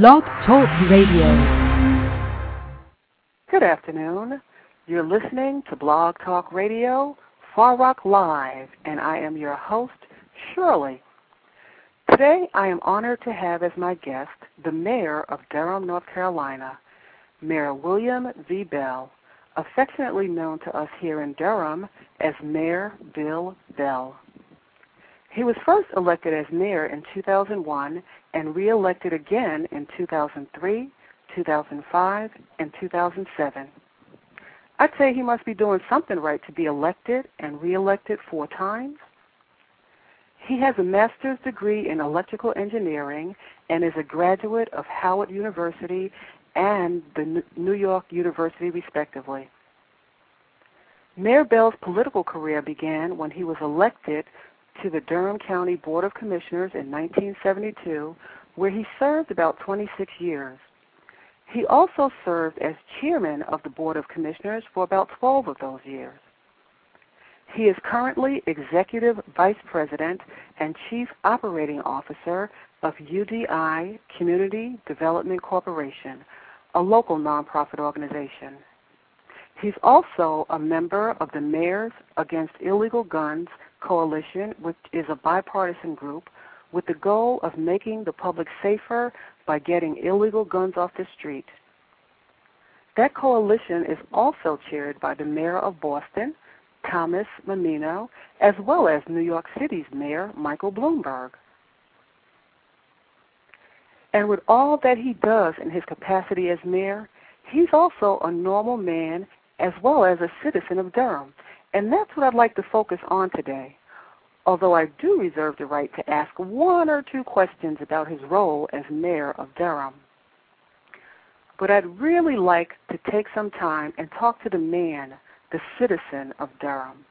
Blog Talk Radio. Good afternoon. You're listening to Blog Talk Radio, Far Rock Live, and I am your host, Shirley. Today, I am honored to have as my guest the mayor of Durham, North Carolina, Mayor William V. Bell, affectionately known to us here in Durham as Mayor Bill Bell. He was first elected as mayor in 2001 and reelected again in 2003, 2005, and 2007. I'd say he must be doing something right to be elected and reelected four times. He has a master's degree in electrical engineering and is a graduate of Howard University and the New York University, respectively. Mayor Bell's political career began when he was elected to the Durham County Board of Commissioners in 1972, where he served about 26 years. He also served as chairman of the Board of Commissioners for about 12 of those years. He is currently Executive Vice President and Chief Operating Officer of UDI Community Development Corporation, a local nonprofit organization. He's also a member of the Mayors Against Illegal Guns Coalition, which is a bipartisan group with the goal of making the public safer by getting illegal guns off the street. That coalition is also chaired by the mayor of Boston, Thomas Menino, as well as New York City's mayor, Michael Bloomberg. And with all that he does in his capacity as mayor, he's also a normal man as well as a citizen of Durham. And that's what I'd like to focus on today. Although I do reserve the right to ask one or two questions about his role as mayor of Durham. But I'd really like to take some time and talk to the man, the citizen of Durham.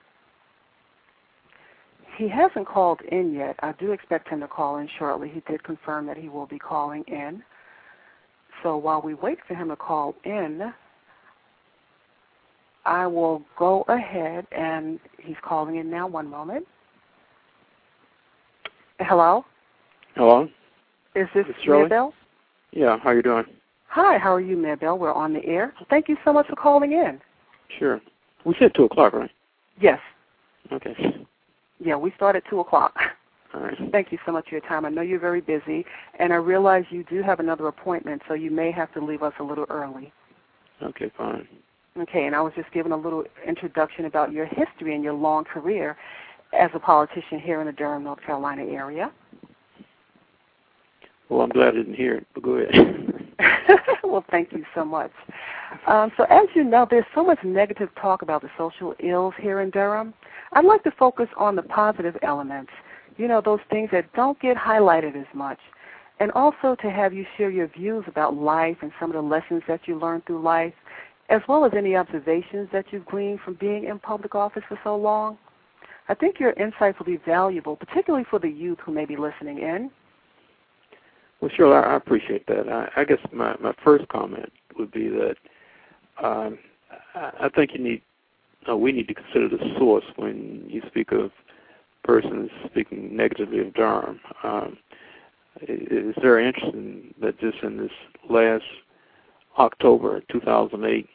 He hasn't called in yet. I do expect him to call in shortly. He did confirm that he will be calling in. So while we wait for him to call in, I will go ahead and he's calling in now. One moment. Hello. Hello. Is this? Mayor Bell? Yeah, how you doing? Hi, how are you, Mayor Bell? We're on the air. Thank you so much for calling in. Sure. We said two o'clock, right? Yes. Okay. Yeah, we start at two o'clock. All right. Thank you so much for your time. I know you're very busy, and I realize you do have another appointment, so you may have to leave us a little early. Okay, fine. Okay, and I was just given a little introduction about your history and your long career as a politician here in the Durham, North Carolina area. Well, I'm glad I didn't hear it, but go ahead. well, thank you so much. Um, so, as you know, there's so much negative talk about the social ills here in Durham. I'd like to focus on the positive elements, you know, those things that don't get highlighted as much, and also to have you share your views about life and some of the lessons that you learned through life, as well as any observations that you've gleaned from being in public office for so long. I think your insights will be valuable, particularly for the youth who may be listening in. Well, sure, I, appreciate that. I, I guess my, my first comment would be that um, I, think you need, uh, we need to consider the source when you speak of persons speaking negatively of Durham. Um, it, it's very interesting that just in this last October 2008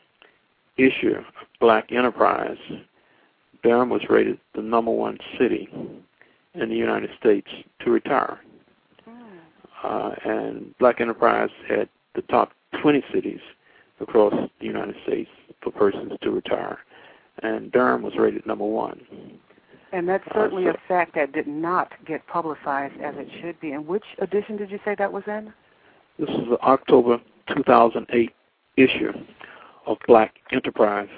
issue of Black Enterprise, Durham was rated the number one city in the United States to retire. Uh, and Black Enterprise had the top 20 cities across the United States for persons to retire, and Durham was rated number one. And that's Uh, certainly so- a fact that did not get publicized as it should be. And which edition did you say that was in? This is the October 2008 issue of Black Enterprise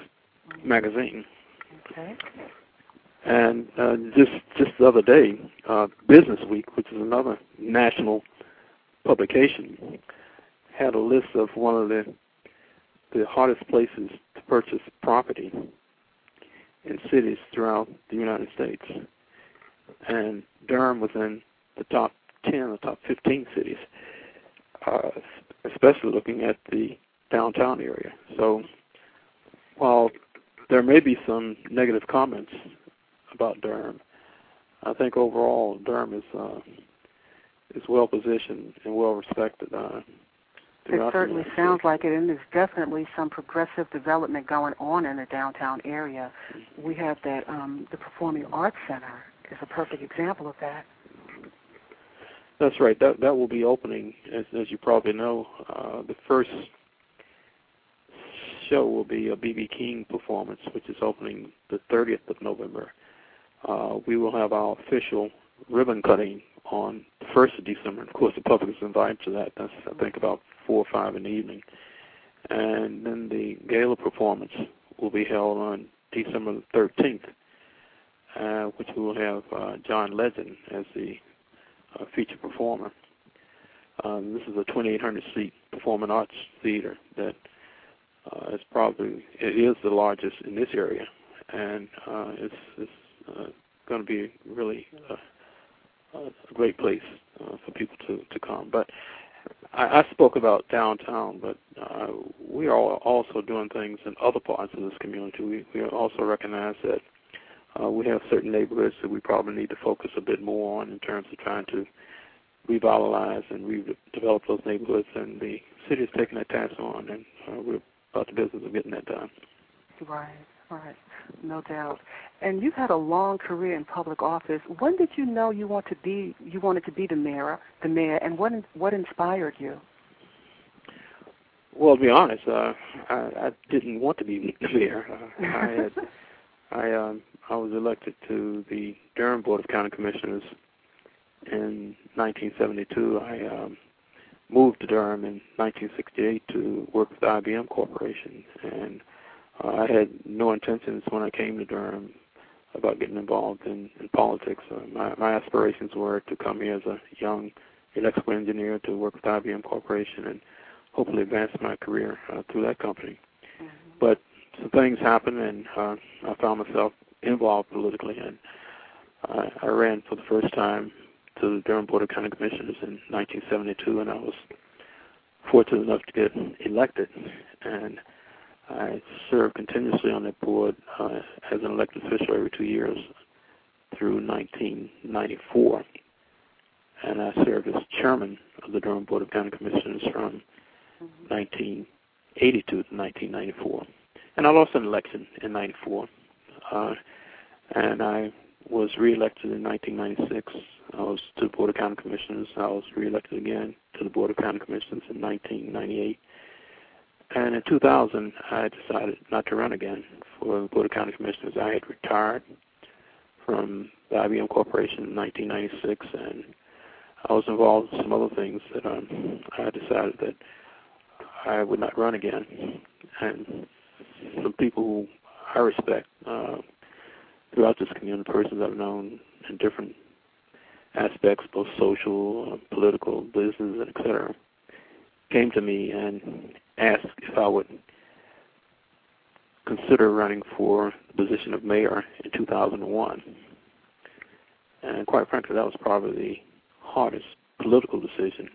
magazine. Okay. And uh, just just the other day, uh, Business Week, which is another national publication, had a list of one of the the hardest places to purchase property in cities throughout the United States. And Durham was in the top 10 or top 15 cities, uh, especially looking at the downtown area. So while there may be some negative comments about Durham, I think overall Durham is uh, is well positioned and well respected uh, It certainly sounds like it, and there's definitely some progressive development going on in the downtown area. We have that um, the Performing Arts Center is a perfect example of that. That's right. That that will be opening, as as you probably know. Uh, the first show will be a BB King performance, which is opening the 30th of November. Uh, we will have our official ribbon cutting on the 1st of December. Of course, the public is invited to that. That's, I think, about 4 or 5 in the evening. And then the gala performance will be held on December the 13th, uh, which we will have uh, John Legend as the uh, featured performer. Um, this is a 2,800 seat performing arts theater that uh, is probably it is the largest in this area, and uh, it's, it's uh, going to be really a, a great place uh, for people to to come. But I, I spoke about downtown, but uh, we are also doing things in other parts of this community. We we also recognize that uh, we have certain neighborhoods that we probably need to focus a bit more on in terms of trying to revitalize and redevelop those neighborhoods. And the city is taking that task on, and uh, we're about the business of getting that done. Right, right, no doubt. And you've had a long career in public office. When did you know you want to be you wanted to be the mayor, the mayor, and what what inspired you? Well, to be honest, uh, I, I didn't want to be the mayor. Uh, I had, I um, I was elected to the Durham Board of County Commissioners in 1972. I um, moved to Durham in 1968 to work with the IBM Corporation, and uh, I had no intentions when I came to Durham about getting involved in, in politics. Uh, my, my aspirations were to come here as a young electrical engineer to work with IBM Corporation and hopefully advance my career uh, through that company. Mm-hmm. But some things happened, and uh, I found myself involved politically, and I, I ran for the first time to the Durham Board of County Commissioners in 1972, and I was fortunate enough to get elected. And I served continuously on that board uh, as an elected official every two years through 1994. And I served as chairman of the Durham Board of County Commissioners from 1982 to 1994. And I lost an election in 94. Uh, and I was reelected in 1996 I was to the Board of County Commissioners. I was reelected again to the Board of County Commissioners in 1998. And in 2000, I decided not to run again for the Board of County Commissioners. I had retired from the IBM Corporation in 1996, and I was involved in some other things that um, I decided that I would not run again. And some people who I respect uh, throughout this community, persons I've known in different aspects, both social, uh, political, business, and etc., came to me and asked if I would consider running for the position of mayor in 2001. And quite frankly, that was probably the hardest political decision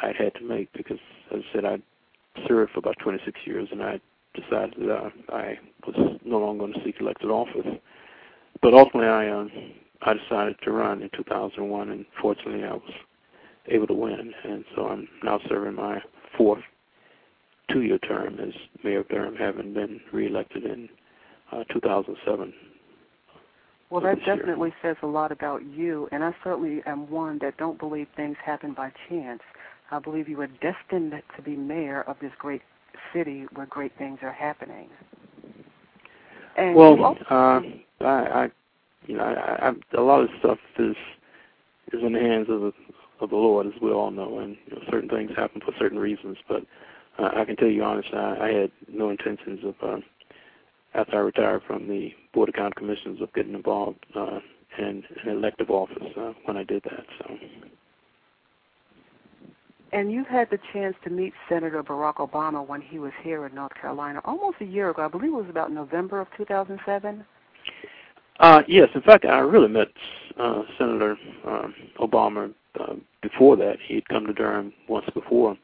I had to make because, as I said, I served for about 26 years, and I decided that I, I was no longer going to seek elected office. But ultimately, I um, I decided to run in 2001, and fortunately, I was able to win. And so I'm now serving my fourth two-year term as mayor of Durham, having been reelected in uh, 2007. Well, that definitely says a lot about you, and I certainly am one that don't believe things happen by chance. I believe you were destined to be mayor of this great city where great things are happening. And well, uh, I, I you know, I, I, a lot of stuff is is in the hands of the of the Lord, as we all know, and you know, certain things happen for certain reasons. But uh, I can tell you honestly, I, I had no intentions of uh, after I retired from the Board of County Commissioners of getting involved uh, in an elective office uh, when I did that. So. And you've had the chance to meet Senator Barack Obama when he was here in North Carolina almost a year ago. I believe it was about November of 2007. Uh, yes, in fact, I really met uh, Senator uh, Obama uh, before that. He had come to Durham once before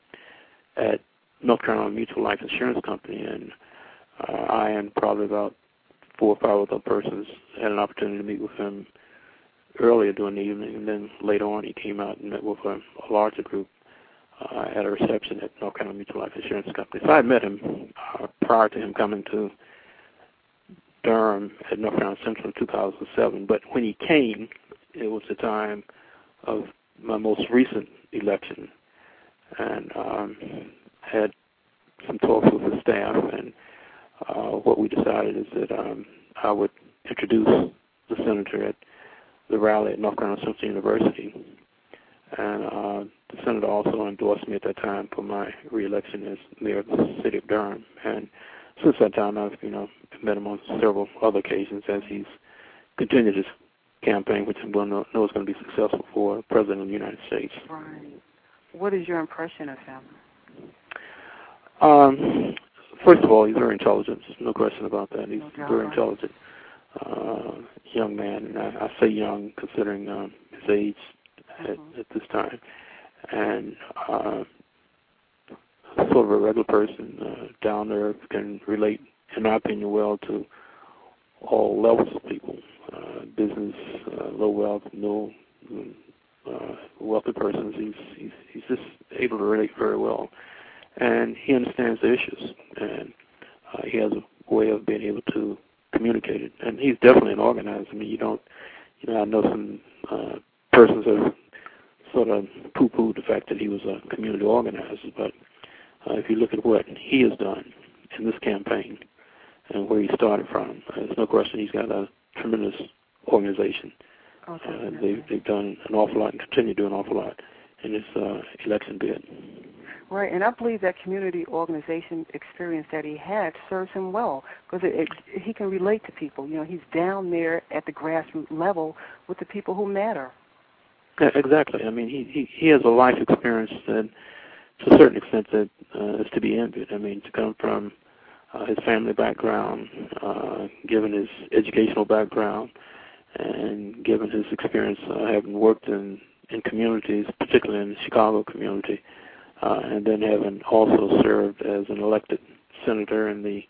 at North Carolina Mutual Life Insurance Company, and uh, I and probably about four or five other persons had an opportunity to meet with him earlier during the evening, and then later on he came out and met with a, a larger group uh, at a reception at North Carolina Mutual Life Insurance Company. So I met him uh, prior to him coming to Durham at North Carolina Central in 2007. But when he came, it was the time of my most recent election, and um, had some talks with the staff, and uh, what we decided is that um, I would introduce the senator at the rally at North Carolina Central University, and uh, the senator also endorsed me at that time for my reelection as mayor of the city of Durham, and since that time I've you know met him on several other occasions as he's continued his campaign, which I'm going to know is going to be successful for President of the United States. Right. What is your impression of him? Um, first of all, he's very intelligent. There's no question about that. He's no very intelligent uh, young man, and I, I say young considering um, his age at, mm-hmm. at this time, and uh, sort of a regular person, uh, down there, can relate, in my opinion, well to all levels of people, uh, business, uh, low wealth, no uh, wealthy persons. He's, he's he's just able to relate very well, and he understands the issues, and uh, he has a way of being able to communicate it. And he's definitely an organizer. I mean, you don't, you know, I know some uh, persons have sort of poo-pooed the fact that he was a community organizer, but uh, if you look at what he has done in this campaign and where he started from, uh, there's no question he's got a tremendous organization. Oh, uh, they've, they've done an awful lot and continue to do an awful lot in this uh, election bid. Right, and I believe that community organization experience that he had serves him well because it, it, he can relate to people. You know, he's down there at the grassroots level with the people who matter. Yeah, exactly. I mean, he he, he has a life experience that, to a certain extent, that uh, is to be envied. I mean, to come from uh, his family background, uh, given his educational background, and given his experience uh, having worked in in communities, particularly in the Chicago community uh, and then having also served as an elected senator in the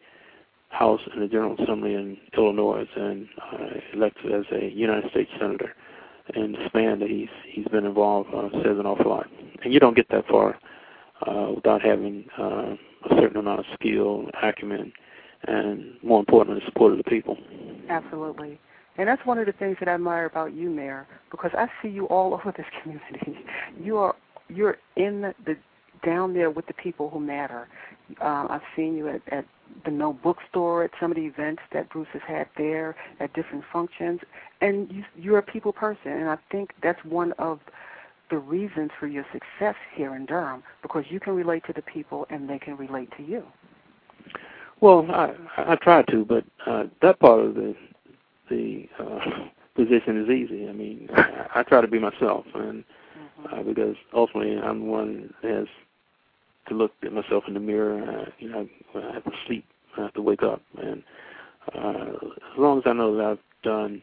House and the General Assembly in Illinois, and uh, elected as a United States senator. And the span that he's he's been involved uh, says an awful lot. And you don't get that far uh, without having uh, a certain amount of skill, acumen, and more importantly, the support of the people. Absolutely. And that's one of the things that I admire about you, Mayor, because I see you all over this community. You are you're in the down there with the people who matter. Uh, I've seen you at, at the Know Bookstore, at some of the events that Bruce has had there, at different functions, and you, you're a people person, and I think that's one of the reasons for your success here in Durham because you can relate to the people and they can relate to you. Well, I I try to, but uh, that part of the the uh, position is easy. I mean, I, I try to be myself, and mm-hmm. uh, because ultimately I'm the one that has to look at myself in the mirror. Uh, you know, I have to sleep, I have to wake up, and uh, as long as I know that I've done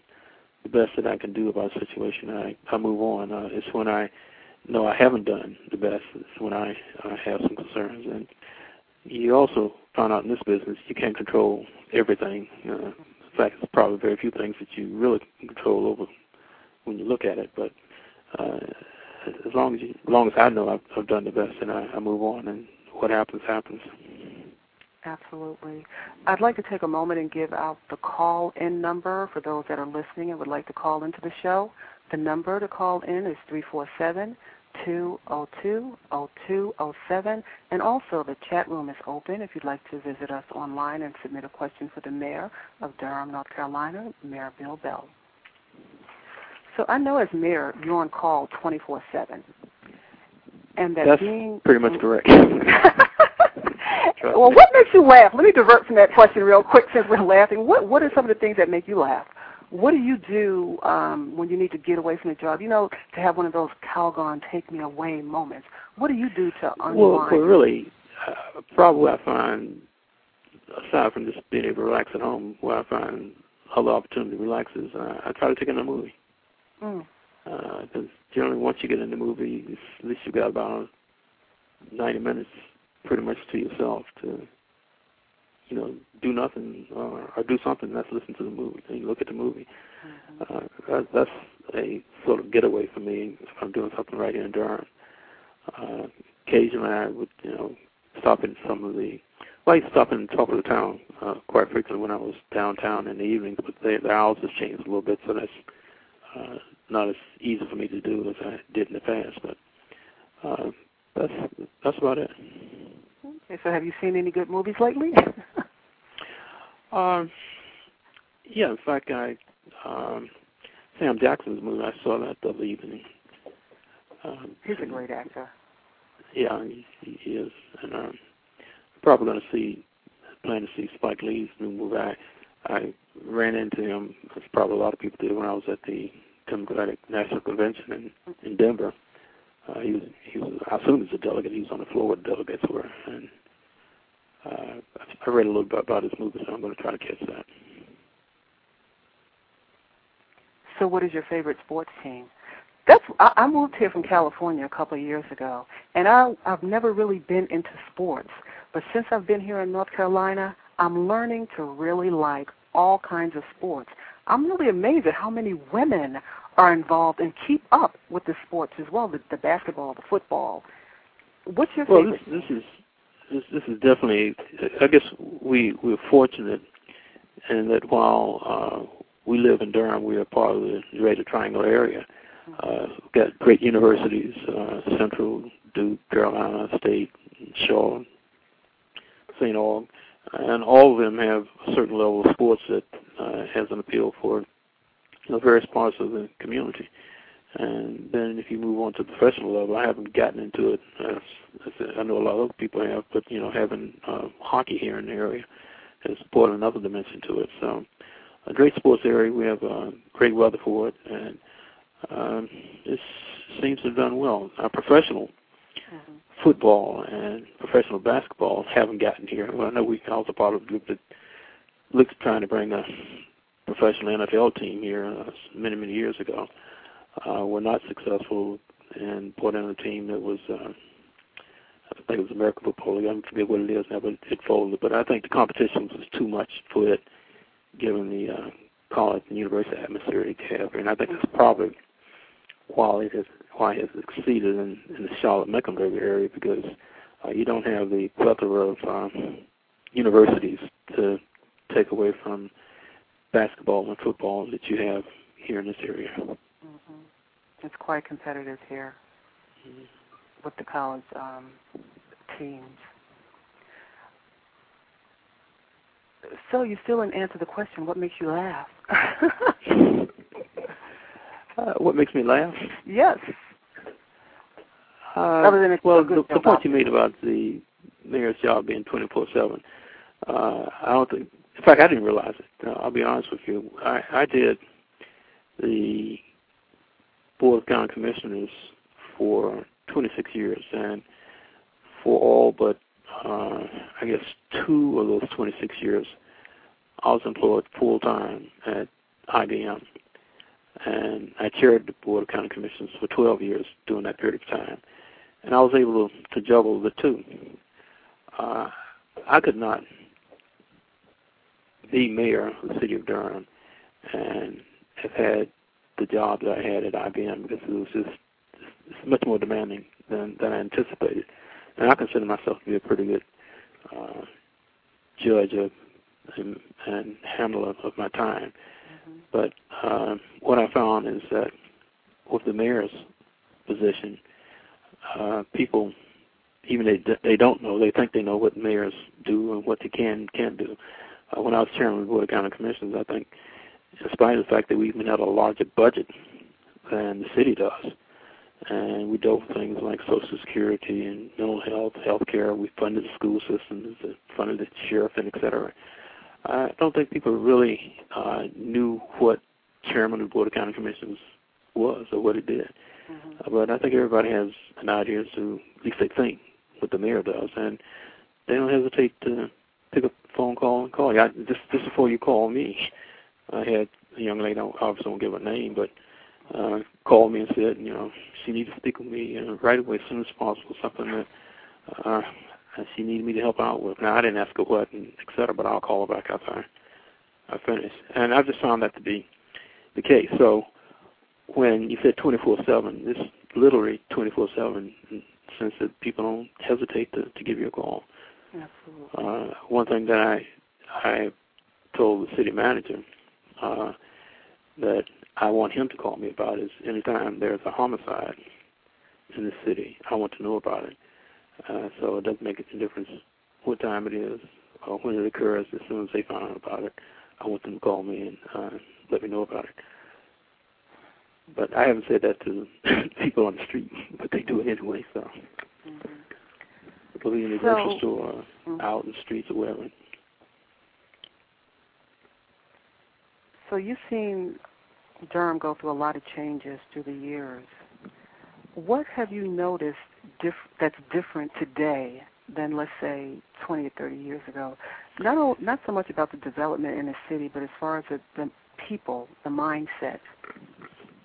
the best that I can do about a situation, I I move on. Uh, it's when I know I haven't done the best. It's when I uh, have some concerns, and you also find out in this business you can't control everything. Uh, in fact, there's probably very few things that you really can control over when you look at it, but uh, as long as you, as long as I know I've, I've done the best, and I, I move on, and what happens happens. Absolutely. I'd like to take a moment and give out the call-in number for those that are listening and would like to call into the show. The number to call in is three four seven two zero two zero two zero seven, and also the chat room is open if you'd like to visit us online and submit a question for the mayor of Durham, North Carolina, Mayor Bill Bell. So I know as mayor, you're on call 24/7, and that That's being pretty much correct. well, what makes you laugh? Let me divert from that question real quick since we're laughing. What What are some of the things that make you laugh? What do you do um, when you need to get away from the job? You know, to have one of those Calgon take me away moments. What do you do to unwind? Well, well really, uh, probably I find, aside from just being able to relax at home, where I find other opportunity to relax is uh, I try to take in a movie. Mm. Because uh, generally, once you get in the movie, at least you've got about 90 minutes pretty much to yourself to, you know, do nothing or, or do something. That's listen to the movie and you look at the movie. Mm-hmm. Uh, that, that's a sort of getaway for me if I'm doing something right here in Durham. Uh, occasionally I would, you know, stop in some of the. Well, I used to stop in the top of the town uh, quite frequently when I was downtown in the evenings, but they, the hours has changed a little bit, so that's uh, not as easy for me to do as I did in the past. But uh, that's that's about it. Okay, so have you seen any good movies lately? um, yeah, in fact, I um, Sam Jackson's movie. I saw that the other evening. Um, He's a great actor. Yeah, he, he is, and um, probably going to see, plan to see Spike Lee's new movie. I, I ran into him, as probably a lot of people did, when I was at the Democratic National Convention in in Denver. Uh, he was he was I assume he's a delegate. He was on the floor where the delegates were, and uh, I read a little bit about his movie, so I'm going to try to catch that. So, what is your favorite sports team? That's I, I moved here from California a couple of years ago, and I I've never really been into sports. But since I've been here in North Carolina, I'm learning to really like all kinds of sports. I'm really amazed at how many women are involved and keep up with the sports as well, the, the basketball, the football. What's your well, favorite? Well, this, this is this, this is definitely. I guess we we're fortunate in that while uh, we live in Durham, we are part of the Greater Triangle area. Uh, we've got great universities, uh, Central, Duke, Carolina State, Shaw, St. Aug, and all of them have a certain level of sports that uh, has an appeal for you know, various parts of the community. And then if you move on to the professional level, I haven't gotten into it. As, as I know a lot of people have, but you know, having uh, hockey here in the area has brought another dimension to it. So, a great sports area. We have uh, great weather for it, and um, it seems to have done well. Our professional. Football and professional basketball haven't gotten here. Well, I know we also part of a group that looks trying to bring a professional NFL team here uh, many many years ago. Uh, were not successful and put in a team that was. Uh, I think it was American Football League. I forget what it is now, but it folded. But I think the competition was too much for it, given the uh, college and university atmosphere it have. And I think that's probably why it has why it has succeeded in, in the Charlotte Mecklenburg area because uh, you don't have the plethora of um, universities to take away from basketball and football that you have here in this area. Mm-hmm. It's quite competitive here mm-hmm. with the college um, teams. So you still didn't answer the question. What makes you laugh? uh, what makes me laugh? Yes. Uh, than well, the, the point you made about the mayor's job being 24/7, uh, I don't think. In fact, I didn't realize it. Uh, I'll be honest with you. I, I did the board of county commissioners for 26 years, and for all but uh, I guess two of those 26 years, I was employed full time at IBM, and I chaired the board of county commissioners for 12 years during that period of time, and I was able to, juggle the two. Uh, I could not be mayor of the city of Durham and have had the job that I had at IBM because it was just it's much more demanding than than I anticipated. And I consider myself to be a pretty good uh, judge of and, and handler of, of my time. Mm-hmm. But uh, what I found is that with the mayor's position, uh, people even they they don't know they think they know what mayors do and what they can can't do. Uh, when I was chairman of the board of county commissions, I think, in spite of the fact that we even had a larger budget than the city does, and we dealt with things like Social Security and mental health, health care. We funded the school systems, funded the sheriff, and et cetera. I don't think people really uh, knew what chairman of the Board of County Commissions was or what it did. Mm-hmm. But I think everybody has an idea to, at least they think, what the mayor does, and they don't hesitate to pick up the phone call and call you. I, just, just before you call me, I had a young lady, I obviously won't give her name, but uh, called me and said, you know, she needed to speak with me uh, right away as soon as possible, something that uh, she needed me to help out with. Now, I didn't ask her what, and et cetera, but I'll call her back after I, I finish. And I just found that to be the case. So when you said 24-7, this literally 24-7, sense that people don't hesitate to, to give you a call. Absolutely. Uh, one thing that I I told the city manager uh, that I want him to call me about is anytime there's a homicide in the city, I want to know about it. Uh, so it doesn't make a difference what time it is or when it occurs. As soon as they find out about it, I want them to call me and uh, let me know about it. But I haven't said that to people on the street, but they do it anyway. So, mm-hmm. whether in the so, grocery store, mm-hmm. out in the streets, or wherever. So you've seen Durham go through a lot of changes through the years. What have you noticed diff- that's different today than, let's say, 20 or 30 years ago? Not not so much about the development in the city, but as far as the, the people, the mindset.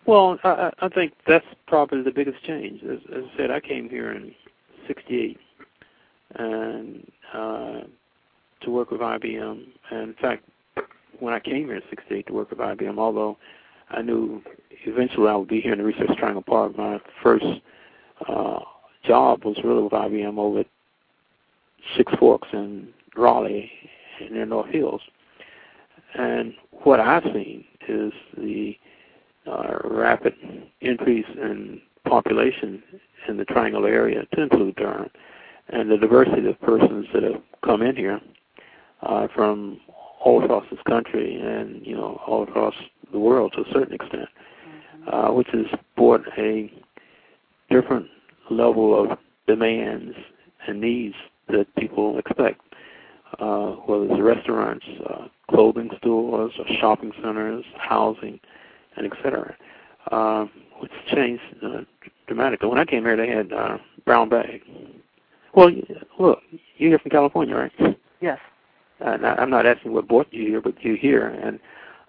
Well, I, I think that's probably the biggest change. As, as I said, I came here in '68 and uh, to work with IBM. And in fact, when I came here in '68 to work with IBM, although I knew eventually I would be here in the Research Triangle Park, my first uh, job was really with IBM over at Six Forks in Raleigh in the North Hills. And what I've seen is the uh, rapid increase in population in the Triangle area to include Durham, and the diversity of persons that have come in here uh, from all across this country and you know all across the world to a certain extent, mm-hmm. uh, which has brought a different level of demands and needs that people expect, uh, whether it's restaurants, uh, clothing stores, or shopping centers, housing, and etc. Uh, which changed uh, dramatically. When I came here, they had uh, brown bag. Well, look, you're here from California, right? Yes. And I, I'm not asking what brought you here, but you're here, and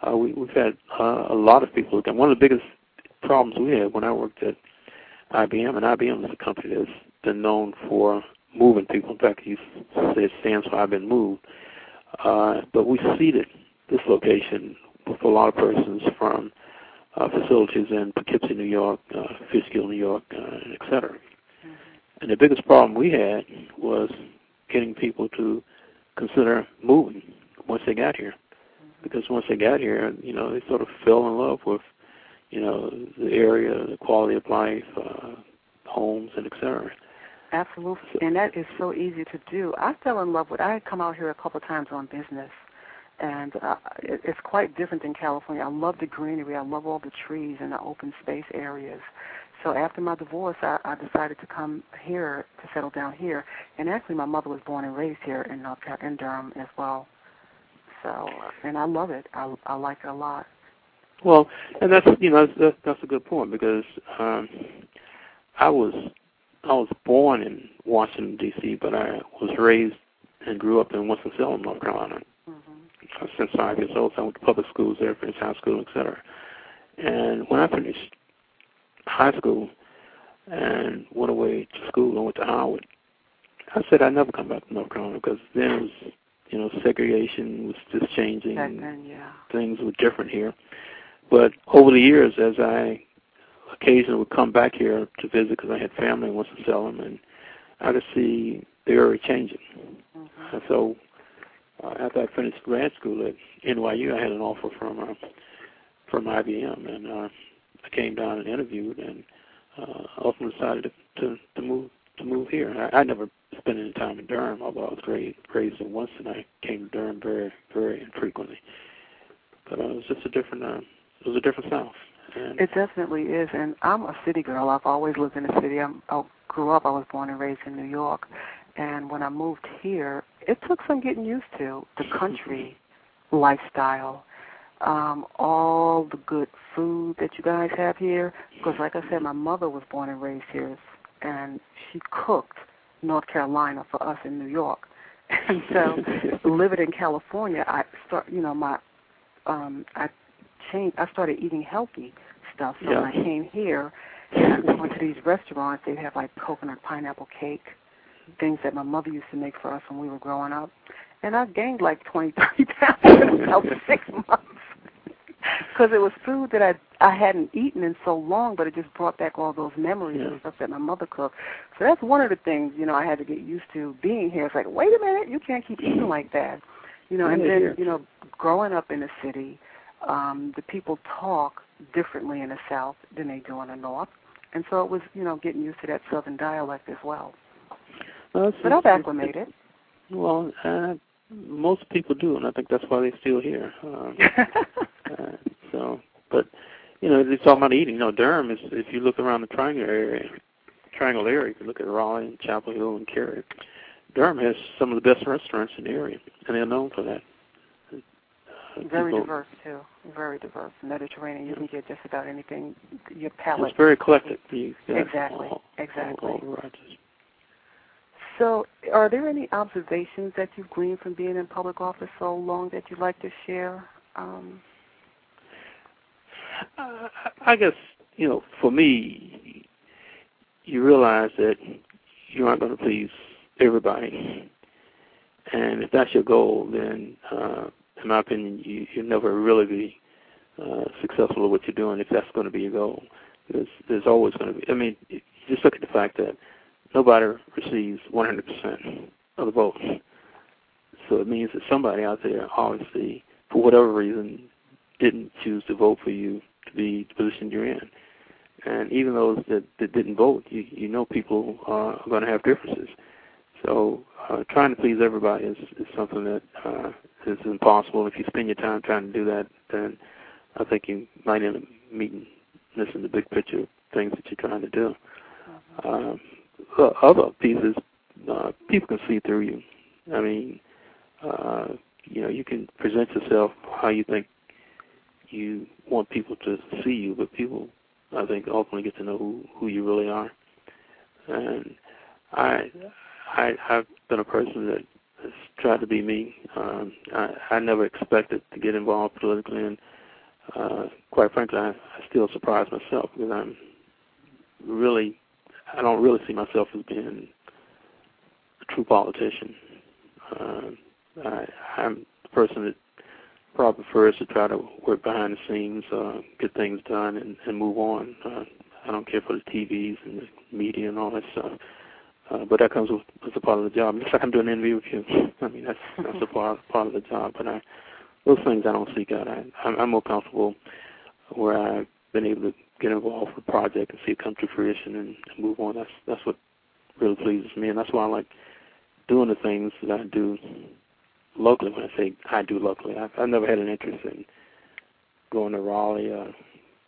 uh, we, we've had uh, a lot of people. And one of the biggest problems we had when I worked at IBM, and IBM is a company that's been known for moving people. In fact, you say it stands for I've been moved. Uh, but we seeded this location with a lot of persons from uh, facilities in Poughkeepsie, New York, uh, Fishkill, New York, uh, et cetera. Mm-hmm. And the biggest problem we had was getting people to consider moving once they got here. Mm-hmm. Because once they got here, you know, they sort of fell in love with, you know, the area, the quality of life, uh, homes, and et cetera. Absolutely, and that is so easy to do. I fell in love with. I had come out here a couple of times on business, and uh, it, it's quite different than California. I love the greenery. I love all the trees and the open space areas. So after my divorce, I, I decided to come here to settle down here. And actually, my mother was born and raised here in North Carolina, in Durham as well. So, and I love it. I I like it a lot. Well, and that's you know that's that's a good point because um, I was I was born in Washington D.C., but I was raised and grew up in Winston Salem, North Carolina. Mm-hmm since five years old. So I went to public schools there, finished high school, etc. And when I finished high school and went away to school and went to Howard, I said I'd never come back to North Carolina because then it was, you know, segregation was just changing. Back then, yeah. Things were different here. But over the years, as I occasionally would come back here to visit because I had family in Winston-Salem, and I could see the area changing. Mm-hmm. And so uh, after I finished grad school at NYU, I had an offer from uh, from IBM, and uh, I came down and interviewed, and uh, ultimately decided to, to to move to move here. I, I never spent any time in Durham, although I was raised raised in Winston. I came to Durham very very infrequently, but uh, it was just a different uh, it was a different South. And it definitely is, and I'm a city girl. I've always lived in a city. I'm, I grew up. I was born and raised in New York, and when I moved here, it took some getting used to the country lifestyle, um, all the good food that you guys have here. Because, like I said, my mother was born and raised here, and she cooked North Carolina for us in New York. And so, living in California, I start, you know, my, um, I changed. I started eating healthy stuff. So yeah. when I came here, and I went to these restaurants. They have like coconut pineapple cake things that my mother used to make for us when we were growing up. And I gained like 20, 30 pounds in about six months because it was food that I I hadn't eaten in so long, but it just brought back all those memories Yeah. of stuff that my mother cooked. So that's one of the things you know I had to get used to being here. It's like, wait a minute, you can't keep eating like that, you know. And then you know, growing up in the city, um, the people talk differently in the South than they do in the North, and so it was you know getting used to that Southern dialect as well. But I've acclimated. Well, uh, most people do, and I think that's why they're still here. Um, uh, so, but you know, it's all about eating. You know, Durham is. If you look around the Triangle area, Triangle area, if you look at Raleigh and Chapel Hill and Cary, Durham has some of the best restaurants in the area, and they're known for that. Uh, Very people- diverse too. Very diverse. Mediterranean. You can get just about anything your palate. It's very eclectic. You Exactly, all- exactly. All, all varieties. So, are there any observations that you've gleaned from being in public office so long that you'd like to share? Um, Uh, I guess you know, for me, you realize that you aren't going to please everybody, and if that's your goal, then, uh, in my opinion, you you'll never really be uh, successful at what you're doing if that's going to be your goal. Because there's always going to be. I mean, just look at the fact that nobody receives 100% of the votes. So it means that somebody out there, obviously, for whatever reason, didn't choose to vote for you to be the position you're in. And even those that, that didn't vote, you, you know people uh, are going to have differences. So uh, trying to please everybody is, is something that uh, is impossible. If you spend your time trying to do that, then I think you might end up meeting, missing the big picture of things that you're trying to do. Um, the other pieces, uh, people can see through you. I mean, uh, you know, you can present yourself how you think you want people to see you, but people, I think, ultimately get to know who who you really are. And I, I, I've been a person that has tried to be me. Um, I, I never expected to get involved politically, and uh, quite frankly, I, I still surprise myself because I'm really, I don't really see myself as being a true politician. Uh, I, I'm the person that probably prefers to try to work behind the scenes, uh, get things done, and, and move on. Uh, I don't care for the TVs and the media and all that stuff. Uh, but that comes with as a part of the job. Just like I'm doing an interview with you. I mean, that's that's a part part of the job. But I, those things I don't seek out. I, I'm, I'm more comfortable where I've been able to get involved with a project and see it come to fruition and, and move on. That's that's what really pleases me, and that's why I like doing the things that I do locally. When I say I do locally, I've, I've never had an interest in going to Raleigh, uh,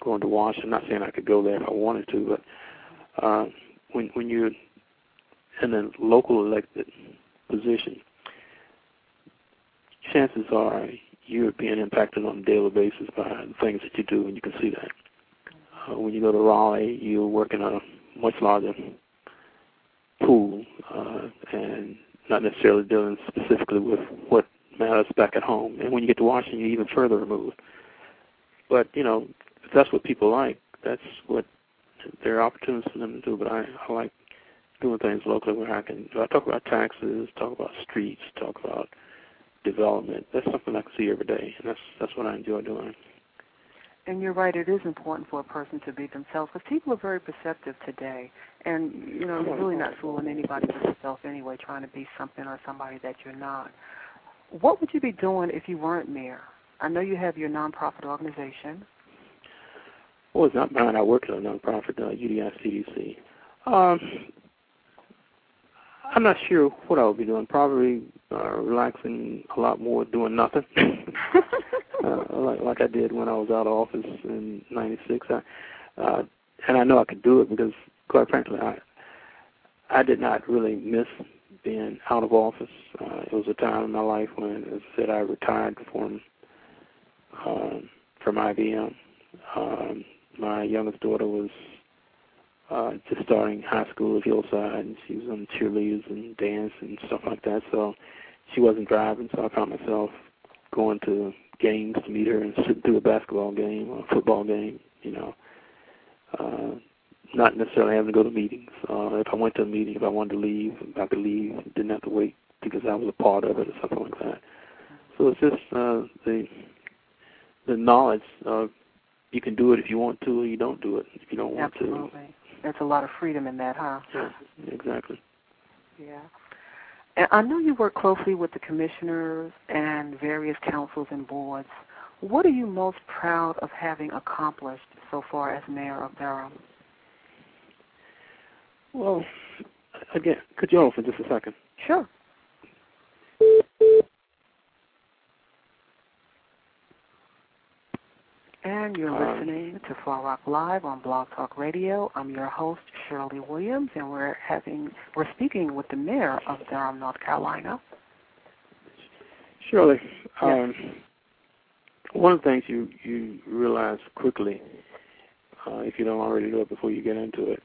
going to Washington. I'm not saying I could go there if I wanted to, but uh, when when you're in a local elected position, chances are you're being impacted on a daily basis by the things that you do, and you can see that. When you go to Raleigh, you're working on a much larger pool, uh, and not necessarily dealing specifically with what matters back at home. And when you get to Washington, you're even further removed. But you know, if that's what people like, that's what there are opportunities for them to do. But I, I like doing things locally where I can. I talk about taxes, talk about streets, talk about development. That's something I can see every day, and that's that's what I enjoy doing. And you're right, it is important for a person to be themselves because people are very perceptive today. And, you know, you're really not fooling anybody but yourself anyway, trying to be something or somebody that you're not. What would you be doing if you weren't mayor? I know you have your nonprofit organization. Well, it's not mine. I work at a nonprofit, uh, UDI CDC. Um, I'm not sure what I would be doing. Probably uh, relaxing a lot more, doing nothing. uh, like like I did when I was out of office in '96. I, uh, and I know I could do it because, quite frankly, I I did not really miss being out of office. Uh, it was a time in my life when, as I said, I retired from um, from IBM. Um, my youngest daughter was uh, just starting high school at Hillside, and she was on cheerleaders and dance and stuff like that. So she wasn't driving, so I found myself going to games to meet her and sitting through a basketball game or a football game. You know, uh, not necessarily having to go to meetings. Uh, if I went to a meeting, if I wanted to leave, I could leave. Didn't have to wait because I was a part of it or something like that. So it's just uh, the the knowledge of you can do it if you want to, or you don't do it if you don't want Absolutely. to. There's a lot of freedom in that, huh? Yeah, exactly. Yeah. And I know you work closely with the commissioners and various councils and boards. What are you most proud of having accomplished so far as mayor of Durham? Well, again, could you hold for just a second? Sure. And you're Um, listening to Far Rock Live on Blog Talk Radio. I'm your host Shirley Williams, and we're having we're speaking with the mayor of Durham, North Carolina. Shirley, Yes. um, one of the things you you realize quickly, uh, if you don't already know it before you get into it,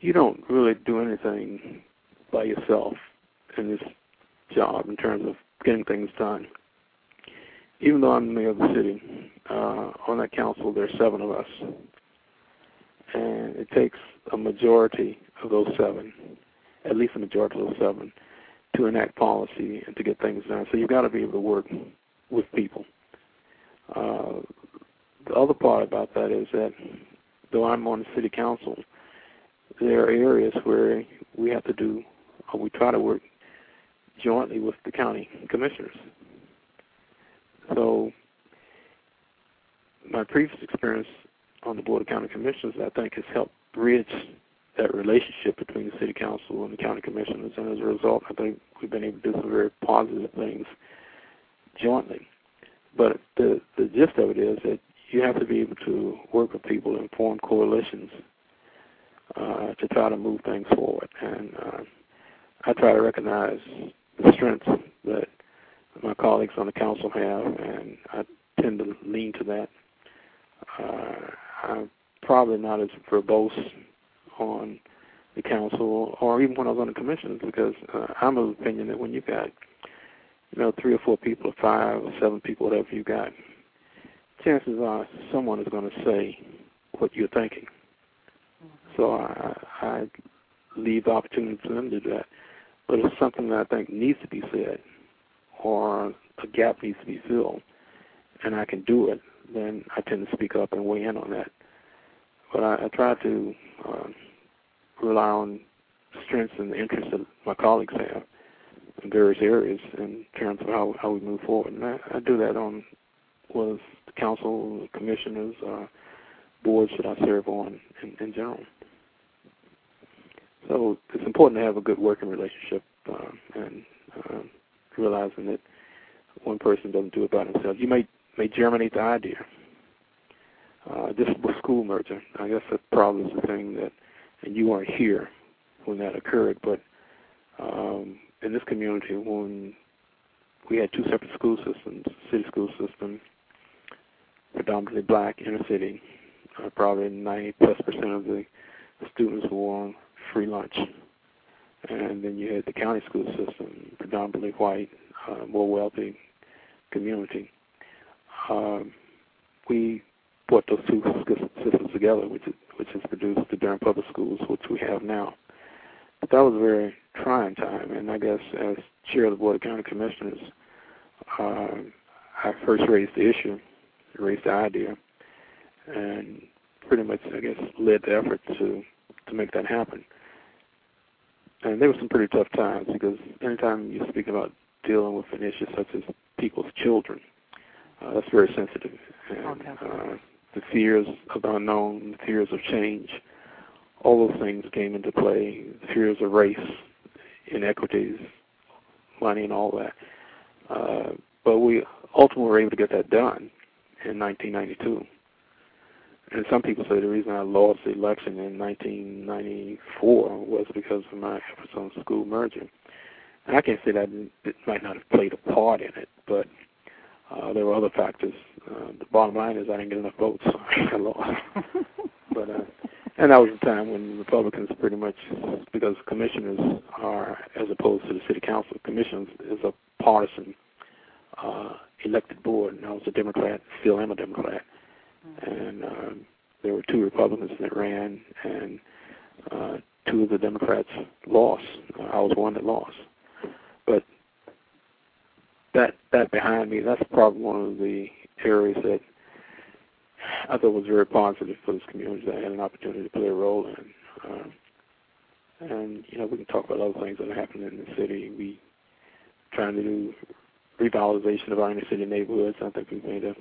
you don't really do anything by yourself in this job in terms of getting things done. Even though I'm the mayor of the city, uh, on that council there are seven of us, and it takes a majority of those seven, at least a majority of those seven, to enact policy and to get things done. So you've got to be able to work with people. Uh, the other part about that is that though I'm on the city council, there are areas where we have to do, or we try to work jointly with the county commissioners. So my previous experience on the Board of County Commissioners, I think, has helped bridge that relationship between the City Council and the County Commissioners, and as a result, I think we've been able to do some very positive things jointly. But the the gist of it is that you have to be able to work with people and form coalitions uh, to try to move things forward. And uh, I try to recognize the strengths that my colleagues on the council have, and I tend to lean to that. Uh, I'm probably not as verbose on the council or even when I was on the commissions because uh, I'm of the opinion that when you've got you know three or four people or five or seven people whatever you got chances are someone is going to say what you're thinking. So I, I leave the opportunity for them to do that. But if something that I think needs to be said or a gap needs to be filled and I can do it then I tend to speak up and weigh in on that but I, I try to uh, rely on strengths and the interests that my colleagues have in various areas in terms of how how we move forward. And I, I do that on it's the council, the commissioners, uh, boards that I serve on in, in general. So it's important to have a good working relationship uh, and uh, realizing that one person doesn't do it by themselves. You may may germinate the idea. Uh, this was school merger. I guess that probably is the thing that, and you weren't here when that occurred, but um, in this community, when we had two separate school systems, city school system, predominantly black, inner city, uh, probably 90 plus percent of the, the students were on free lunch. And then you had the county school system, predominantly white, uh, more wealthy community. Um, we put those two systems together, which is, which has produced the Durham Public Schools, which we have now. But that was a very trying time, and I guess as chair of the Board of County Commissioners, uh, I first raised the issue, raised the idea, and pretty much, I guess, led the effort to to make that happen. And there were some pretty tough times because anytime you're speaking about dealing with an issue such as people's children, uh, that's very sensitive. And uh, the fears of the unknown, the fears of change, all those things came into play. The fears of race, inequities, money, and all that. Uh, but we ultimately were able to get that done in 1992. And some people say the reason I lost the election in 1994 was because of my efforts on school merger. And I can't say that it might not have played a part in it, but uh, there were other factors. Uh, the bottom line is I didn't get enough votes, so I lost. but uh, and that was the time when Republicans pretty much, because commissioners are, as opposed to the city council, commissions is a partisan uh, elected board, and I was a Democrat, still am a Democrat, and uh, there were two Republicans that ran, and uh, two of the Democrats lost. Uh, I was one that lost, but that that behind me, that's probably one of the areas that I thought was very positive for this community that I had an opportunity to play a role in. Um, and you know, we can talk about other things that are happening in the city. We trying to do revitalization of our inner city neighborhoods. I think we've made a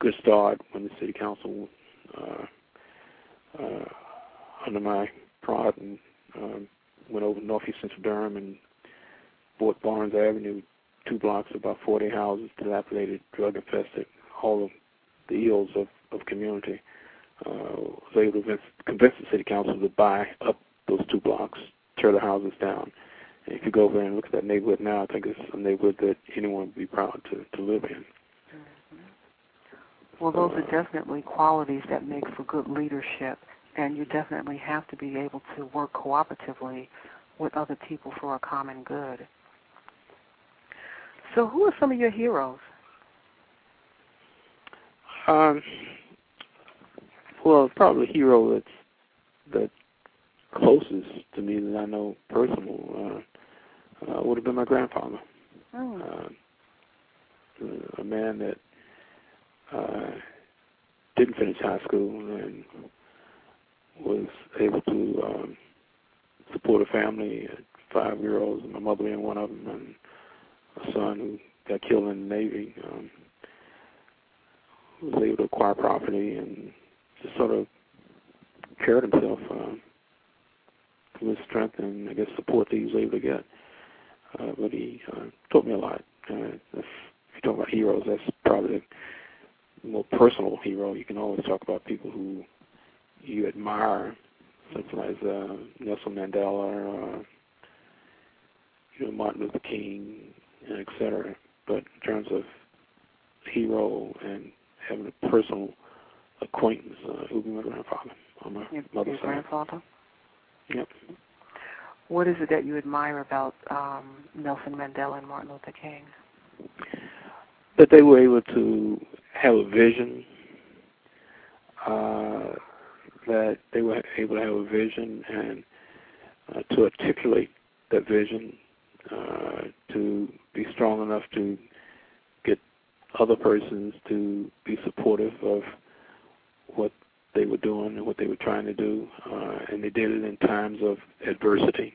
good start when the city council, uh, uh, under my prod, and um, went over northeast central Durham and bought Barnes Avenue, two blocks, about 40 houses, dilapidated, drug infested, all of the ills of, of community. Uh, was able to convince, convince the city council to buy up those two blocks, tear the houses down. And if you go over and look at that neighborhood now, I think it's a neighborhood that anyone would be proud to, to live in. Well, those are definitely qualities that make for good leadership, and you definitely have to be able to work cooperatively with other people for a common good. So, who are some of your heroes? Um, well, probably a hero that's that closest to me that I know personal uh, uh, would have been my grandfather. Oh. Uh, a man that uh, didn't finish high school and was able to um, support a family, five year olds, my mother being one of them, and a son who got killed in the Navy. Um, was able to acquire property and just sort of carried himself um, to his strength and I guess support that he was able to get. Uh, but he uh, taught me a lot. Uh, if you talk about heroes, that's probably the more personal hero. You can always talk about people who you admire, such as uh, Nelson Mandela, or, you know, Martin Luther King, and et cetera. But in terms of hero and having a personal acquaintance, uh, it would be my grandfather on my Your, mother's your side. grandfather? Yep. What is it that you admire about um, Nelson Mandela and Martin Luther King? That they were able to have a vision, uh, that they were able to have a vision and uh, to articulate that vision, uh, to be strong enough to get other persons to be supportive of what they were doing and what they were trying to do, uh, and they did it in times of adversity,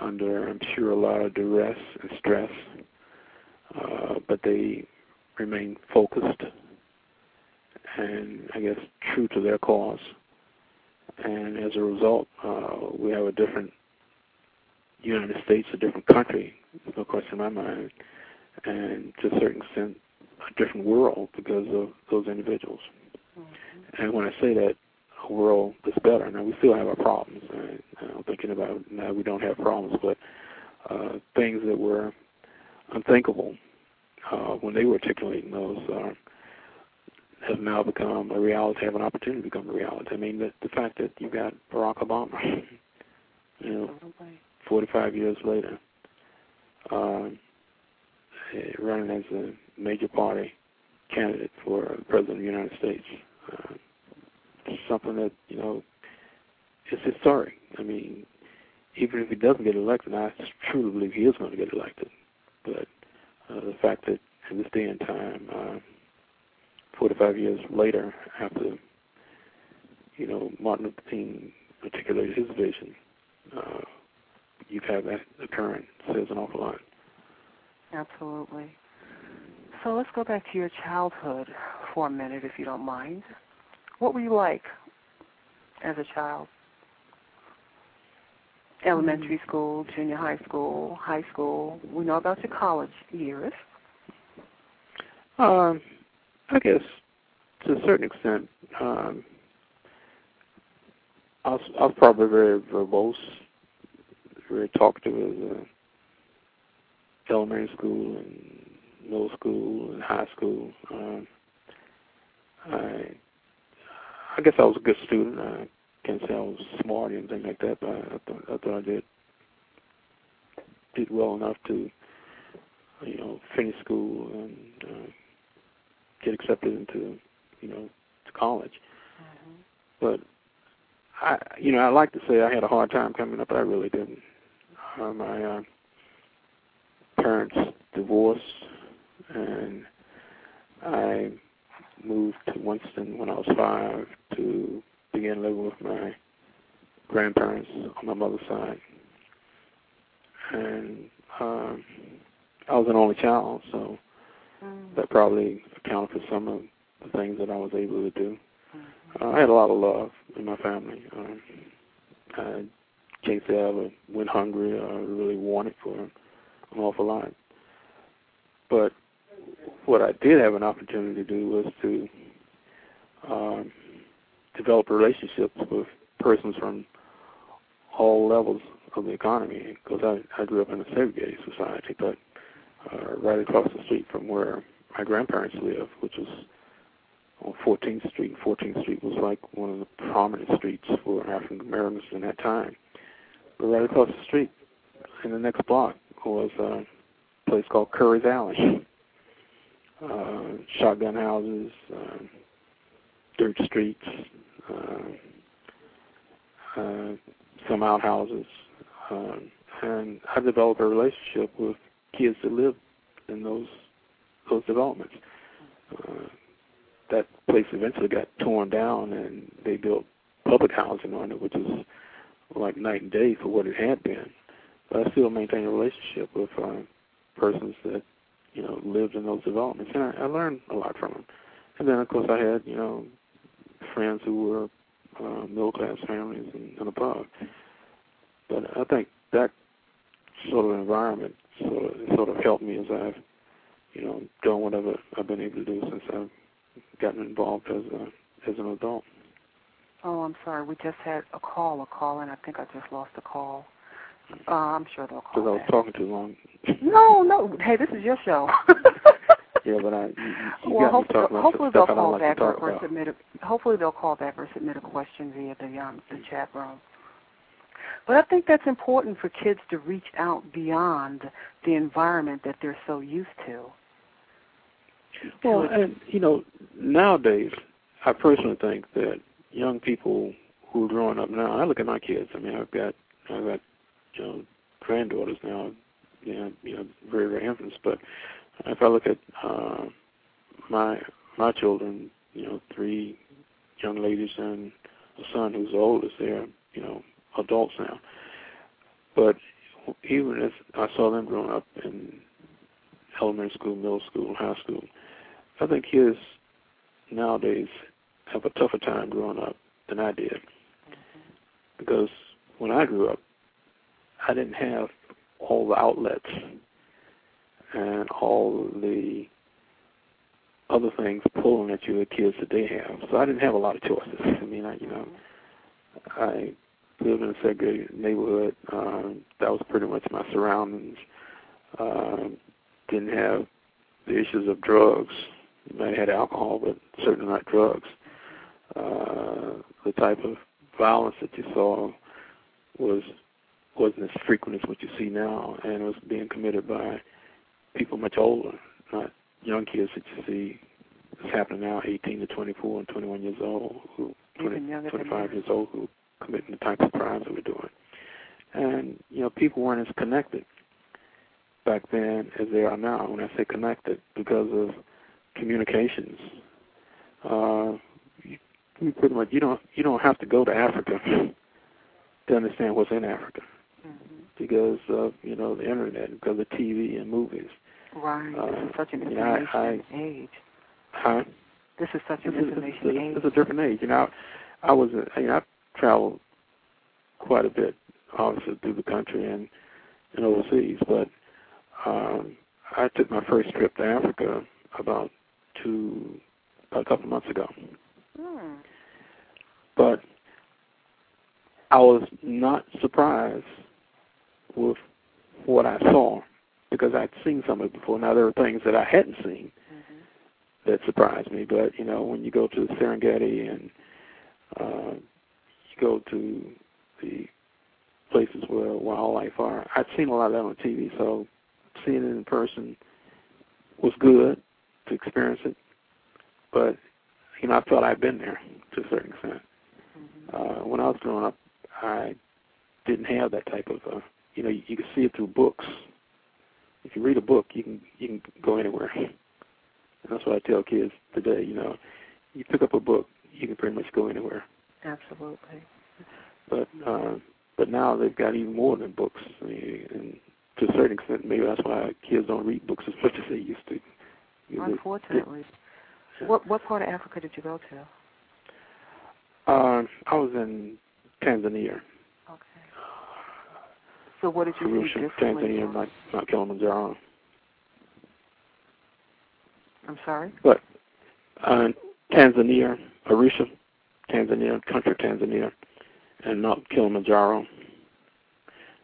under I'm sure a lot of duress and stress, uh, but they remained focused and I guess true to their cause. And as a result, uh, we have a different United States, a different country, there's no question in my mind, and to a certain extent, a different world because of those individuals. And when I say that, a world that's better. Now we still have our problems. And I'm thinking about now we don't have problems, but uh, things that were unthinkable uh, when they were articulating those uh, have now become a reality. Have an opportunity to become a reality. I mean, the, the fact that you got Barack Obama, you know, 45 years later, eh, running as a major party candidate for president of the United States. Uh, something that you know is historic. I mean, even if he doesn't get elected, I truly believe he is going to get elected. But uh, the fact that in this day and time, uh, 45 years later, after you know Martin Luther King articulated his vision, uh, you've had that occurring says an awful lot. Absolutely. So let's go back to your childhood for a minute, if you don't mind. What were you like as a child? Elementary school, junior high school, high school. We know about your college years. Um, I guess to a certain extent, um, I was, I was probably very verbose, very talkative as a elementary school and middle school and high school. Um, I I guess I was a good student. I can't say I was smart or anything like that, but I, thought I thought I did did well enough to you know finish school and uh, get accepted into you know to college. Mm-hmm. But I you know I like to say I had a hard time coming up, but I really didn't. Uh, my uh, parents divorced, and I moved to Winston when I was five to begin living with my grandparents on my mother's side. And um, I was an only child, so mm. that probably accounted for some of the things that I was able to do. Mm-hmm. Uh, I had a lot of love in my family. Um, I can't say I ever went hungry or really wanted for an awful lot. But what I did have an opportunity to do was to um, develop relationships with persons from all levels of the economy because I, I grew up in a segregated society, but uh, right across the street from where my grandparents lived, which was on 14th Street. 14th Street was like one of the prominent streets for African Americans in that time. But right across the street, in the next block, was a place called Curry's Alley. Uh, shotgun houses, uh, dirt streets, uh, uh, some outhouses, uh, and I developed a relationship with kids that lived in those those developments. Uh, that place eventually got torn down, and they built public housing on it, which is like night and day for what it had been. But I still maintain a relationship with uh, persons that you know lived in those developments, and I, I learned a lot from them. And then, of course, I had you know friends who were uh, middle class families and, and above. But I think that sort of environment sort of sort of helped me as I've you know done whatever I've been able to do since I've gotten involved as a as an adult. Oh, I'm sorry. We just had a call, a call, and I think I just lost a call. Uh, I'm sure they'll call. Because I was talking too long. no, no. Hey, this is your show. yeah, but I. You, you well, hopefully, hopefully they'll call like back or, or submit a. Hopefully they'll call back or submit a question via the um the chat room. But I think that's important for kids to reach out beyond the environment that they're so used to. Well, and you know, nowadays, I personally think that young people who are growing up now, I look at my kids. I mean, I've got, I've got, you know, granddaughters now. You know, you know, very, very infants. But if I look at uh, my my children, you know, three young ladies and a son who's the oldest, they're, you know, adults now. But even as I saw them growing up in elementary school, middle school, high school, I think kids nowadays have a tougher time growing up than I did. Because when I grew up, I didn't have all the outlets and all the other things pulling at you that kids today have. So I didn't have a lot of choices. I mean, I, you know, I lived in a segregated neighborhood. Um, that was pretty much my surroundings. Um, didn't have the issues of drugs you had alcohol, but certainly not drugs. Uh, the type of violence that you saw was wasn't as frequent as what you see now, and it was being committed by people much older, not young kids that you see. It's happening now, 18 to 24 and 21 years old, who 20, 25 years old, who committing the types of crimes that we're doing. And you know, people weren't as connected back then as they are now. When I say connected, because of communications. Uh, you, you pretty much you don't you don't have to go to Africa to understand what's in Africa mm-hmm. because of you know the internet, because of TV and movies. Right. Uh, this is such an information I, I, age. Huh? This is such an information is, age. It's a different age. You know, I, I was uh, you know I traveled quite a bit, obviously through the country and and overseas, but um, I took my first trip to Africa about to a couple months ago. Hmm. But I was not surprised with what I saw because I'd seen some of it before. Now there were things that I hadn't seen mm-hmm. that surprised me. But you know, when you go to the Serengeti and uh, you go to the places where wildlife are, I'd seen a lot of that on TV. So seeing it in person was good to experience it, but you know I felt I'd been there to a certain extent. Mm-hmm. Uh, when I was growing up, I didn't have that type of uh, you know you, you can see it through books. If you read a book, you can you can go anywhere. And That's what I tell kids today. You know, you pick up a book, you can pretty much go anywhere. Absolutely. But uh, but now they've got even more than books, and to a certain extent, maybe that's why kids don't read books as much as they used to. You know, Unfortunately. They, what what part of Africa did you go to? Uh, I was in Tanzania. So what did you do differently? Tanzania, not, not Kilimanjaro. I'm sorry? But uh, Tanzania, Arusha, Tanzania, country Tanzania, and Mount Kilimanjaro.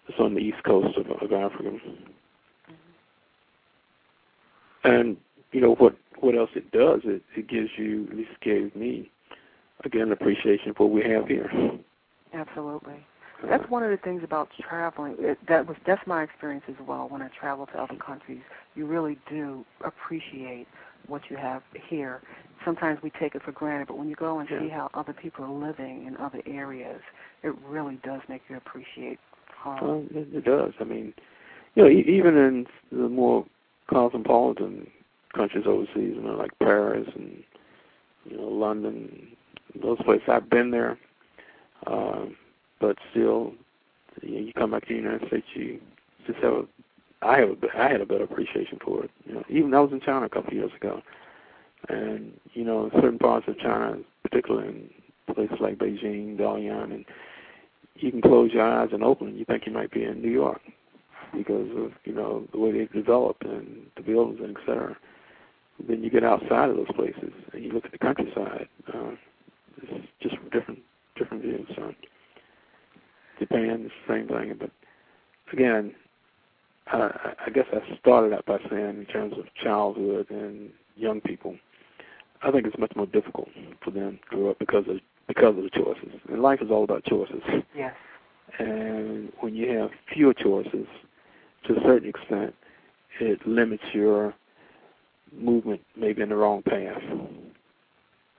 It's on the east coast of, of Africa. Mm-hmm. And you know what? What else it does? It it gives you, at least gave me, again, appreciation for what we have here. Absolutely. That's one of the things about traveling. It, that was that's my experience as well. When I travel to other countries, you really do appreciate what you have here. Sometimes we take it for granted, but when you go and yeah. see how other people are living in other areas, it really does make you appreciate home. Well, it, it does. I mean, you know, e- even in the more cosmopolitan countries overseas, you know, like Paris and you know London, those places. I've been there. Uh, but still, you, know, you come back to the United States, you just have a, I have a, I had a better appreciation for it. You know, even I was in China a couple of years ago, and you know, in certain parts of China, particularly in places like Beijing, Dalian, and you can close your eyes and open, you think you might be in New York because of you know the way they've developed and the buildings and et cetera. Then you get outside of those places and you look at the countryside. Uh, it's just different different views. So. Japan, the same thing. But again, uh, I guess I started out by saying in terms of childhood and young people, I think it's much more difficult for them to grow up because of because of the choices. And life is all about choices. Yes. And when you have fewer choices, to a certain extent, it limits your movement maybe in the wrong path.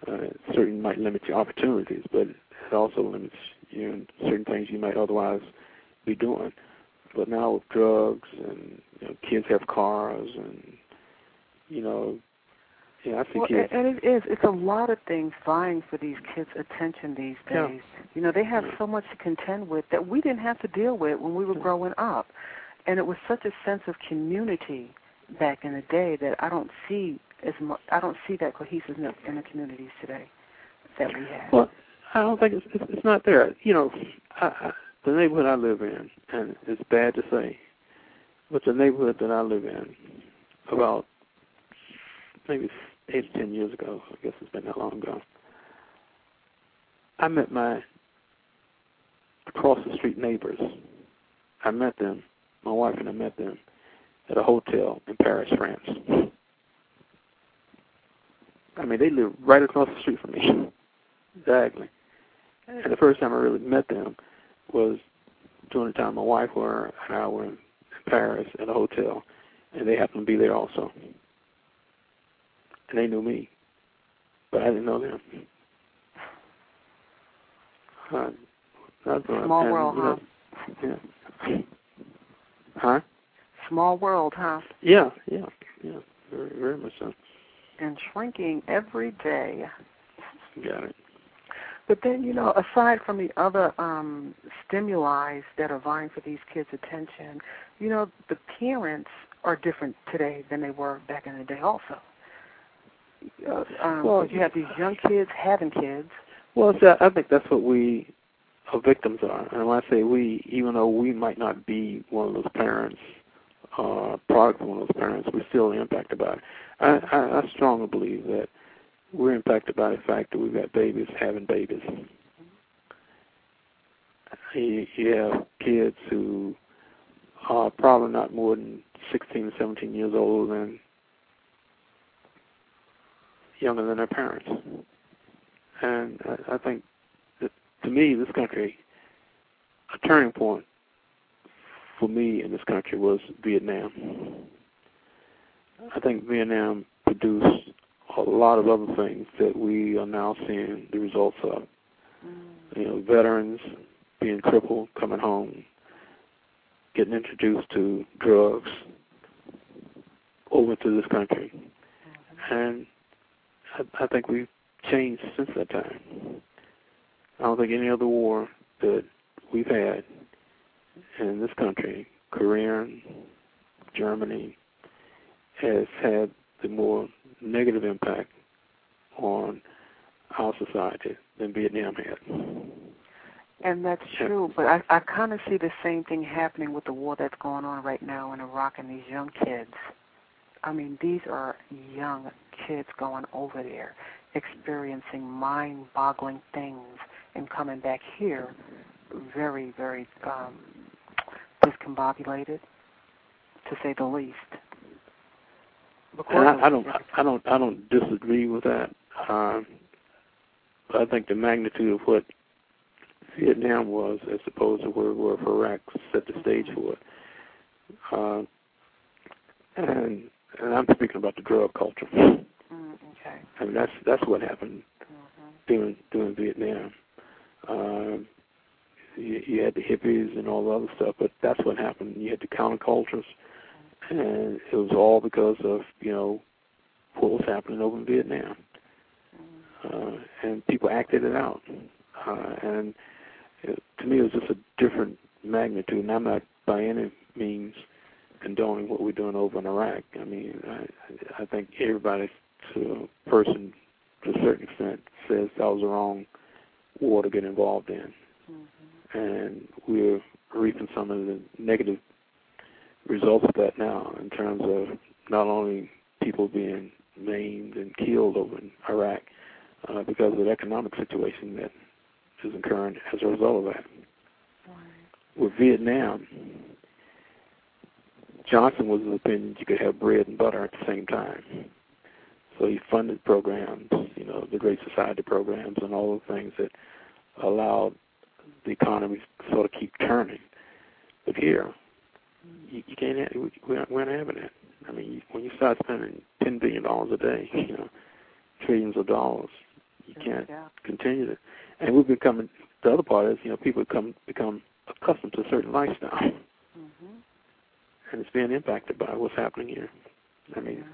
Uh, it certainly might limit your opportunities, but it also limits you know, certain things you might otherwise be doing. But now with drugs and you know, kids have cars and you know, yeah, I see well. And it is. It's a lot of things vying for these kids' attention these days. Yeah. You know, they have so much to contend with that we didn't have to deal with when we were growing up, and it was such a sense of community back in the day that I don't see as much. I don't see that cohesiveness in the communities today that we have. Well, I don't think it's it's, not there. You know, I, I, the neighborhood I live in, and it's bad to say, but the neighborhood that I live in, about maybe eight to ten years ago, I guess it's been that long ago. I met my across the street neighbors. I met them, my wife and I met them at a hotel in Paris, France. I mean, they live right across the street from me. Exactly. And the first time I really met them was during the time my wife were and I were in Paris at a hotel, and they happened to be there also. And they knew me, but I didn't know them. Uh, that's Small and, world, you know, huh? Yeah. Huh? Small world, huh? Yeah, yeah, yeah. Very, very much so. And shrinking every day. Got it. But then, you know, aside from the other um, stimuli that are vying for these kids' attention, you know, the parents are different today than they were back in the day also. Uh, um, Well, you have these young kids having kids. Well, see, I think that's what we our victims are. And when I say we, even though we might not be one of those parents, uh, product of one of those parents, we're still impacted by it. I, I, I strongly believe that we're impacted by the fact that we've got babies having babies. You, have kids who are probably not more than 16 17 years old and younger than their parents. And I, I think that to me, this country, a turning point for me in this country was Vietnam. I think Vietnam produced a lot of other things that we are now seeing the results of. Mm. You know, veterans being crippled, coming home, getting introduced to drugs over to this country. and I, I think we've changed since that time. I don't think any other war that we've had in this country, Korean, Germany, has had the more negative impact on our society than Vietnam had. And that's true, but I, I kind of see the same thing happening with the war that's going on right now in Iraq and these young kids. I mean, these are young kids going over there, experiencing mind boggling things, and coming back here very, very um, discombobulated, to say the least. I, I don't, I don't, I don't disagree with that. Um, I think the magnitude of what Vietnam was, as opposed to where War of Iraq, set the stage for it. Uh, and and I'm speaking about the drug culture. Mm, okay. I mean that's that's what happened mm-hmm. during during Vietnam. Um, you, you had the hippies and all the other stuff, but that's what happened. You had the countercultures, and it was all because of you know what was happening over in Vietnam, uh, and people acted it out, uh, and it, to me it was just a different magnitude. And I'm not by any means condoning what we're doing over in Iraq. I mean, I, I think everybody, to a person, to a certain extent, says that was the wrong war to get involved in, mm-hmm. and we're reaping some of the negative results of that now in terms of not only people being maimed and killed over in Iraq uh, because of the economic situation that is occurring as a result of that. With Vietnam, Johnson was of the opinion you could have bread and butter at the same time. So he funded programs, you know, the Great Society programs and all the things that allowed the economy to sort of keep turning. But here, you, you can't. Have, we're not, we're not having that. I mean, when you start spending ten billion dollars a day, you know, trillions of dollars, you can't yeah. continue to. And we've become. The other part is, you know, people become become accustomed to a certain lifestyle, Mm-hmm. and it's being impacted by what's happening here. I mean,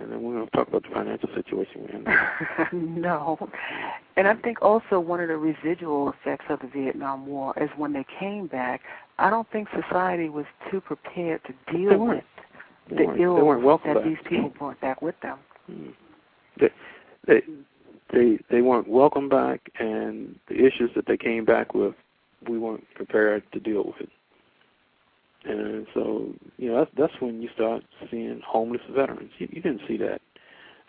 and then we're going to talk about the financial situation we're in. no. And I think also one of the residual effects of the Vietnam War is when they came back, I don't think society was too prepared to deal with the ills they weren't welcome that back. these people brought back with them. Mm. They, they they they weren't welcome back, and the issues that they came back with, we weren't prepared to deal with it. And so, you know, that's that's when you start seeing homeless veterans. You, you didn't see that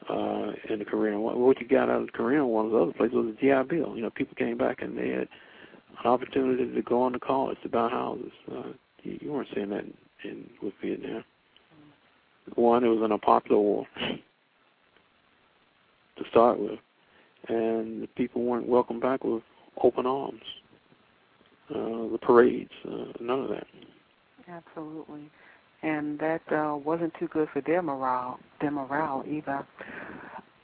uh, in the Korean War. What you got out of the Korean War was other places was the GI Bill. You know, people came back and they had an opportunity to go on to college to buy houses. Uh, you, you weren't seeing that in, in with Vietnam. One, it was an unpopular war to start with, and the people weren't welcomed back with open arms. Uh, the parades, uh, none of that. Absolutely. And that uh, wasn't too good for their morale, their morale either.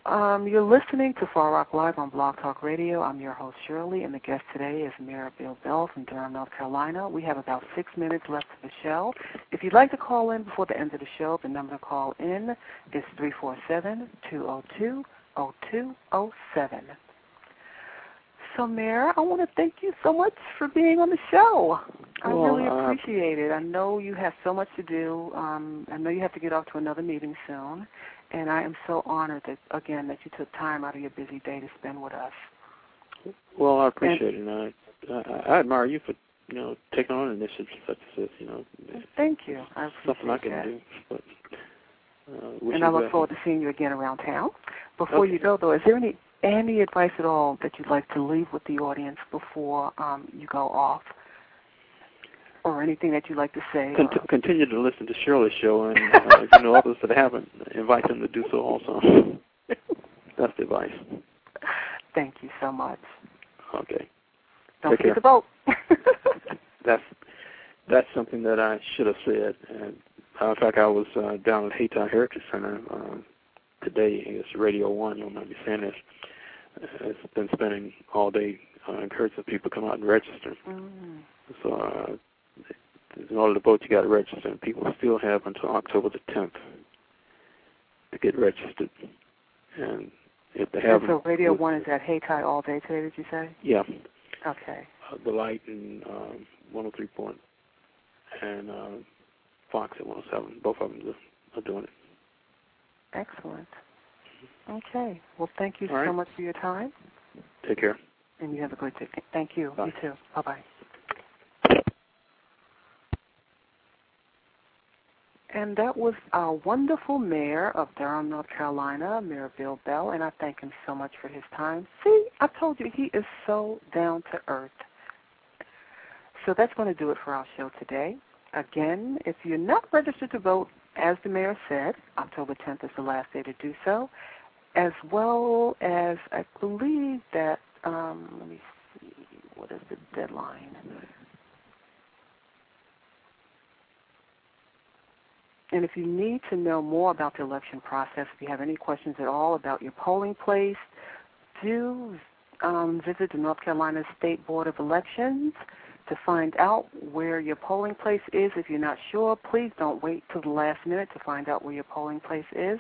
Um, you're listening to Far Rock Live on Blog Talk Radio. I'm your host Shirley, and the guest today is Mayor Bill Bell from Durham, North Carolina. We have about six minutes left of the show. If you'd like to call in before the end of the show, the number to call in is three four seven two zero two zero two zero seven. So, Mayor, I want to thank you so much for being on the show. I Well, really uh, appreciate it. I know you have so much to do. Um, I know you have to get off to another meeting soon, and I am so honored that again that you took time out of your busy day to spend with us. Well, I appreciate it. And I, I, I admire you for you know taking on initiatives such as this. You know, Thank you. I something I can that. do. But uh, And I look forward to seeing you again around town. Before Okay. you go, though, is there any any advice at all that you'd like to leave with the audience before um, you go off, or anything that you'd like to say? Con- or- continue to listen to Shirley's show, and uh, if you know others that haven't, invite them to do so also. That's the advice. Thank you so much. Okay. Don't Take forget care. to vote. That's that's something that I should have said. And uh, in fact, I was uh, down at Hayti Heritage Center uh, today. It's Radio One. You'll might be saying this. Uh, it's been spending all day uh, encouraging people to come out and register. mm. So uh, in order to vote, you got to register. And people still have until October the 10th to get registered. And if they have so Radio One is at Hayti all day today. Did you say? Yeah. Okay. Uh, the Light and um, 103 point and uh, Fox at 107. Both of them are, are doing it. Excellent. Okay. Well, thank you all so right. much for your time. Take care. And you have a great day. Thank you. Bye. You too. Bye bye. And that was our wonderful mayor of Durham, North Carolina, Mayor Bill Bell, and I thank him so much for his time. See, I told you he is so down to earth. So that's going to do it for our show today. Again, if you're not registered to vote, as the mayor said, October 10th is the last day to do so, as well as I believe that, um, let me see, what is the deadline? And if you need to know more about the election process, if you have any questions at all about your polling place, do um, visit the North Carolina State Board of Elections to find out where your polling place is. If you're not sure, please don't wait till the last minute to find out where your polling place is.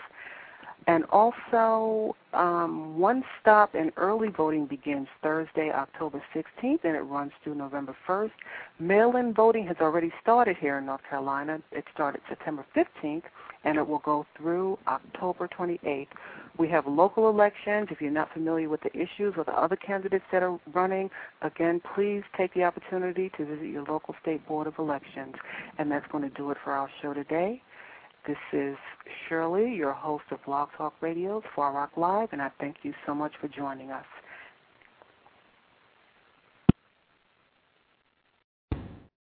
And also, um, one stop and early voting begins Thursday, October 16th, and it runs through November 1st. Mail in voting has already started here in North Carolina. It started September 15th, and it will go through October 28th. We have local elections. If you're not familiar with the issues or the other candidates that are running, again, please take the opportunity to visit your local state board of elections. And that's going to do it for our show today. This is Shirley, your host of Blog Talk Radio's Far Rock Live, and I thank you so much for joining us.